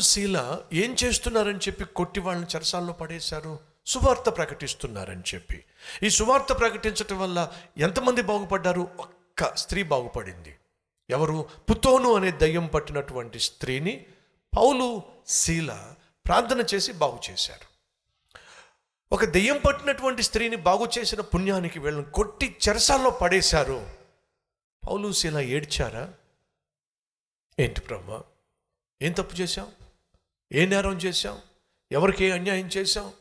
శీల ఏం చేస్తున్నారని చెప్పి కొట్టి వాళ్ళని చెరసాల్లో పడేశారు? సువార్త ప్రకటిస్తున్నారని చెప్పి. ఈ సువార్త ప్రకటించటం వల్ల ఎంతమంది బాగుపడ్డారు? ఒక్క స్త్రీ బాగుపడింది. ఎవరు? పుతోను అనే దయ్యం పట్టినటువంటి స్త్రీని పౌలు శీల ప్రార్థన చేసి బాగు చేశారు. ఒక దెయ్యం పట్టినటువంటి స్త్రీని బాగు చేసిన పుణ్యానికి వీళ్ళని కొట్టి చెరసాల్లో పడేశారు. పౌలు శీల ఏడ్చారా? ఏంటి బ్రహ్మ? ఏం తప్పు చేశావు? ఏ నేరం చేశాం? ఎవరికి ఏ అన్యాయం చేశాం?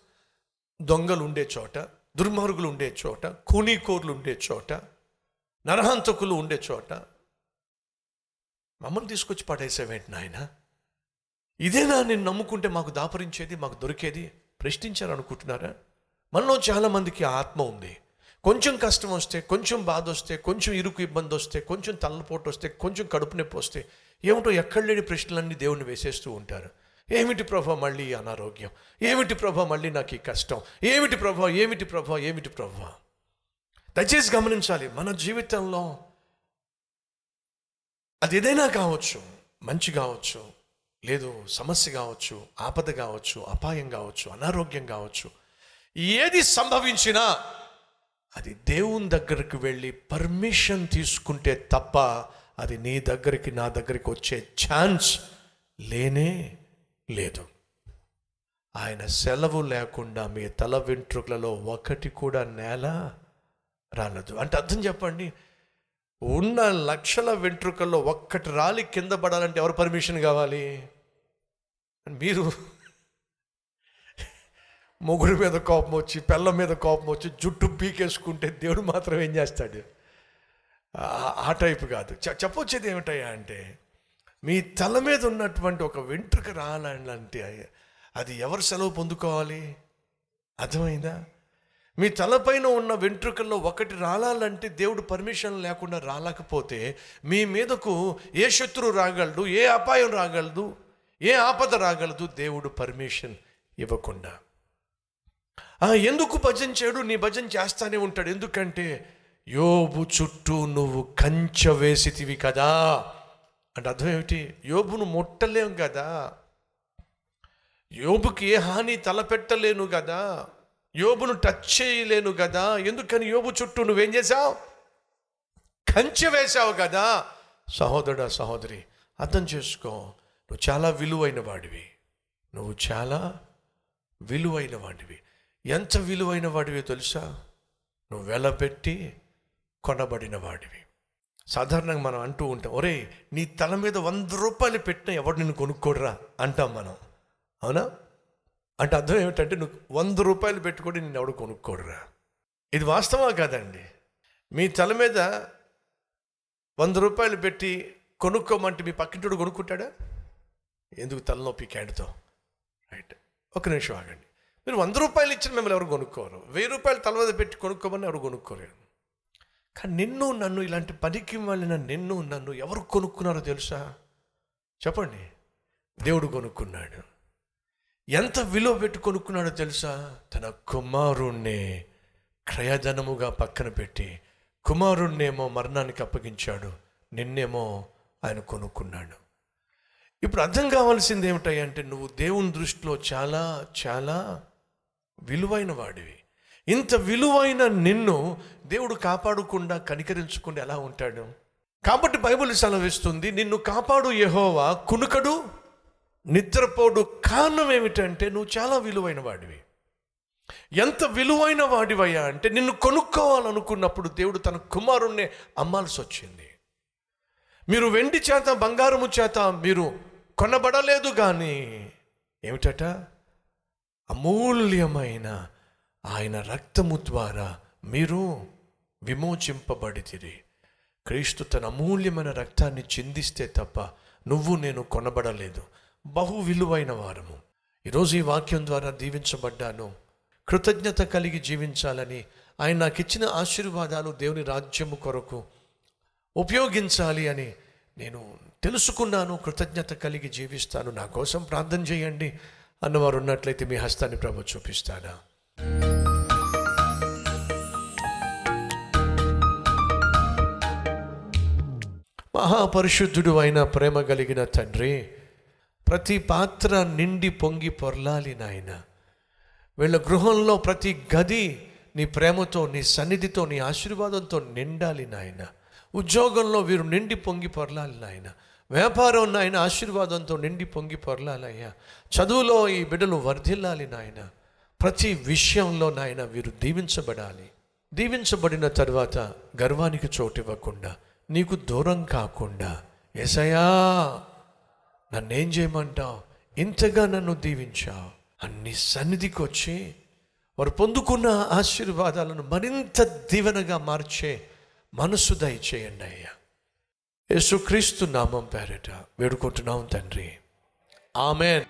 దొంగలు ఉండే చోట దుర్మార్గులు ఉండే చోట కూనీకోర్లు ఉండే చోట నరహంతకులు ఉండే చోట. మమ్మల్ని తీసుకొచ్చి పడేసేవేంటి నాయన? ఇదేనా నేను నమ్ముకుంటే మాకు దాపరించేది మాకు దొరికేది? ప్రశ్నించారనుకుంటున్నారా? మనలో చాలామందికి ఆత్మ ఉంది. కొంచెం కష్టం వస్తే కొంచెం బాధ వస్తే కొంచెం ఇరుకు ఇబ్బంది వస్తే కొంచెం తలపోటు వస్తే కొంచెం కడుపు నొప్పి వస్తే ఏమిటో ఎక్కడ లేని ప్రశ్నలన్నీ దేవుణ్ణి వేసేస్తూ ఉంటారు. ఏమిటి ప్రభా మళ్ళీ అనారోగ్యం? ఏమిటి ప్రభా మళ్ళీ నాకు ఈ కష్టం? ఏమిటి ప్రభా? ఏమిటి ప్రభా? ఏమిటి ప్రభా? దయచేసి గమనించాలి మన జీవితంలో అది ఏదైనా కావచ్చు మంచి కావచ్చు లేదు సమస్య కావచ్చు ఆపద కావచ్చు అపాయం కావచ్చు అనారోగ్యం కావచ్చు ఏది సంభవించినా అది దేవుని దగ్గరికి వెళ్ళి పర్మిషన్ తీసుకుంటే తప్ప అది నీ దగ్గరికి నా దగ్గరికి వచ్చే ఛాన్స్ లేనే లేదు. ఆయన సెలవు లేకుండా మీ తల వెంట్రుకలలో ఒకటి కూడా నేల రాలదు. అంటే అర్థం చెప్పండి. ఉన్న లక్షల వెంట్రుకల్లో ఒక్కటి రాలి కింద పడాలంటే ఎవరు పర్మిషన్ కావాలి? మీరు మొగుడు మీద కోపం వచ్చి పిల్ల మీద కోపం వచ్చి జుట్టు పీకేసుకుంటే దేవుడు మాత్రం ఏం చేస్తాడు? ఆ- టైప్ టైపు కాదు. చెప్పొచ్చేది ఏమిటయ్యా అంటే మీ తల మీద ఉన్నటువంటి ఒక వెంట్రుక రాలంటే అది ఎవరు సెలవు పొందుకోవాలి? అర్థమైందా? మీ తలపైన ఉన్న వెంట్రుకల్లో ఒకటి రాలాలంటే దేవుడు పర్మిషన్ లేకుండా రాలేకపోతే మీ మీదకు ఏ శత్రువు రాగలదు ఏ అపాయం రాగలదు ఏ ఆపద రాగలదు దేవుడు పర్మిషన్ ఇవ్వకుండా. ఎందుకు భజన చేయడు? నీ భజన చేస్తానే ఉంటాడు. ఎందుకంటే యోబు చుట్టూ నువ్వు కంచె వేసితివి కదా. అంటే అర్థం ఏమిటి? యోబును ముట్టలేము కదా యోబుకి ఏ హాని తలపెట్టలేను కదా యోబును టచ్ చేయలేను కదా ఎందుకని యోబు చుట్టూ నువ్వేం చేశావు? కంచె వేశావు కదా సహోదరుడా సహోదరి అర్థం చేసుకో. నువ్వు చాలా విలువైన వాడివి. నువ్వు చాలా విలువైన వాడివి. ఎంత విలువైన వాడివి తెలుసా? నువ్వు వెలపెట్టి కొనబడిన వాడివి. సాధారణంగా మనం అంటూ ఉంటాం ఒరే నీ తల మీద వంద రూపాయలు పెట్టిన ఎవడు నిన్ను కొనుక్కోడురా? అంటాం మనం. అవునా? అంటే అర్థం ఏమిటంటే నువ్వు వంద రూపాయలు పెట్టుకొని నేను ఎవడు కొనుక్కోడురా? ఇది వాస్తవా కాదండి? మీ తల మీద వంద రూపాయలు పెట్టి కొనుక్కోమంటే మీ పక్కింటోడు కొనుక్కుంటాడా? ఎందుకు తలనొప్పి క్యాడ్తో? రైట్. ఒక నిమిషం ఆగండి. మీరు వంద రూపాయలు ఇచ్చిన మిమ్మల్ని ఎవరు కొనుక్కోరు. వెయ్యి రూపాయలు తల మీద పెట్టి కొనుక్కోమని ఎవరు కొనుక్కోలేరు. కానీ నిన్ను నన్ను ఇలాంటి పనికి వెళ్ళిన నిన్ను నన్ను ఎవరు కొనుక్కున్నారో తెలుసా? చెప్పండి. దేవుడు కొనుక్కున్నాడు. ఎంత విలువ పెట్టి కొనుక్కున్నాడో తెలుసా? తన కుమారుణ్ణి క్రయధనముగా పక్కన పెట్టి కుమారుణ్ణేమో మరణానికి అప్పగించాడు. నిన్నేమో ఆయన కొనుక్కున్నాడు. ఇప్పుడు అర్థం కావాల్సింది ఏమిటంటే నువ్వు దేవుని దృష్టిలో చాలా చాలా విలువైన వాడివి. ఇంత విలువైన నిన్ను దేవుడు కాపాడకుండా కనికరించకుండా ఎలా ఉంటాడు? కాబట్టి బైబిల్ సెలవిస్తుంది నిన్ను కాపాడు యహోవా కునుకడు నిద్రపోడు కారణం ఏమిటంటే నువ్వు చాలా విలువైన వాడివి. ఎంత విలువైన వాడివయ్యా అంటే నిన్ను కొనుక్కోవాలనుకున్నప్పుడు దేవుడు తన కుమారుణ్ణి అమ్మాల్సి వచ్చింది మీరు వెండి చేత బంగారము చేత మీరు కొనబడలేదు కానీ ఏమిటట? అమూల్యమైన ఆయన రక్తము ద్వారా మీరు విమోచింపబడితిరి. క్రీస్తు తన అమూల్యమైన రక్తాన్ని చిందిస్తే తప్ప నువ్వు నేను కొనబడలేదు. బహు విలువైన వారము. ఈరోజు ఈ వాక్యం ద్వారా దీవించబడ్డాను. కృతజ్ఞత కలిగి జీవించాలని ఆయన నాకు ఇచ్చిన ఆశీర్వాదాలు దేవుని రాజ్యము కొరకు ఉపయోగించాలి అని నేను తెలుసుకున్నాను. కృతజ్ఞత కలిగి జీవిస్తాను. నా కోసం ప్రార్థన చేయండి. అన్నవారు ఉన్నట్లయితే మీ హస్తాన్ని ప్రభు చూపిస్తానా మహాపరిశుద్ధుడు అయిన ప్రేమ కలిగిన తండ్రి ప్రతి పాత్ర నిండి పొంగి పొర్లాలి నాయన. వీళ్ళ గృహంలో ప్రతి గది నీ ప్రేమతో నీ సన్నిధితో నీ ఆశీర్వాదంతో నిండాలి నాయన. ఉద్యోగంలో వీరు నిండి పొంగి పొరలాలి నాయన. వ్యాపారం నాయన ఆశీర్వాదంతో నిండి పొంగి పొరలాలయ్యా. చదువులో ఈ బిడ్డలు వర్ధిల్లాలి నాయన. ప్రతి విషయంలో నాయన వీరు దీవించబడాలి. దీవించబడిన తర్వాత గర్వానికి చోటు ఇవ్వకుండా నీకు దూరం కాకుండా ఎసయా నన్నేం చేయమంటావు? ఇంతగా నన్ను దీవించావు. అన్ని సన్నిధికి వచ్చి వారు పొందుకున్న ఆశీర్వాదాలను మరింత దీవెనగా మార్చే మనసు దయచేయండి అయ్యా. యేసుక్రీస్తు నామం పేరిట వేడుకుంటున్నాం తండ్రి. ఆమెన్.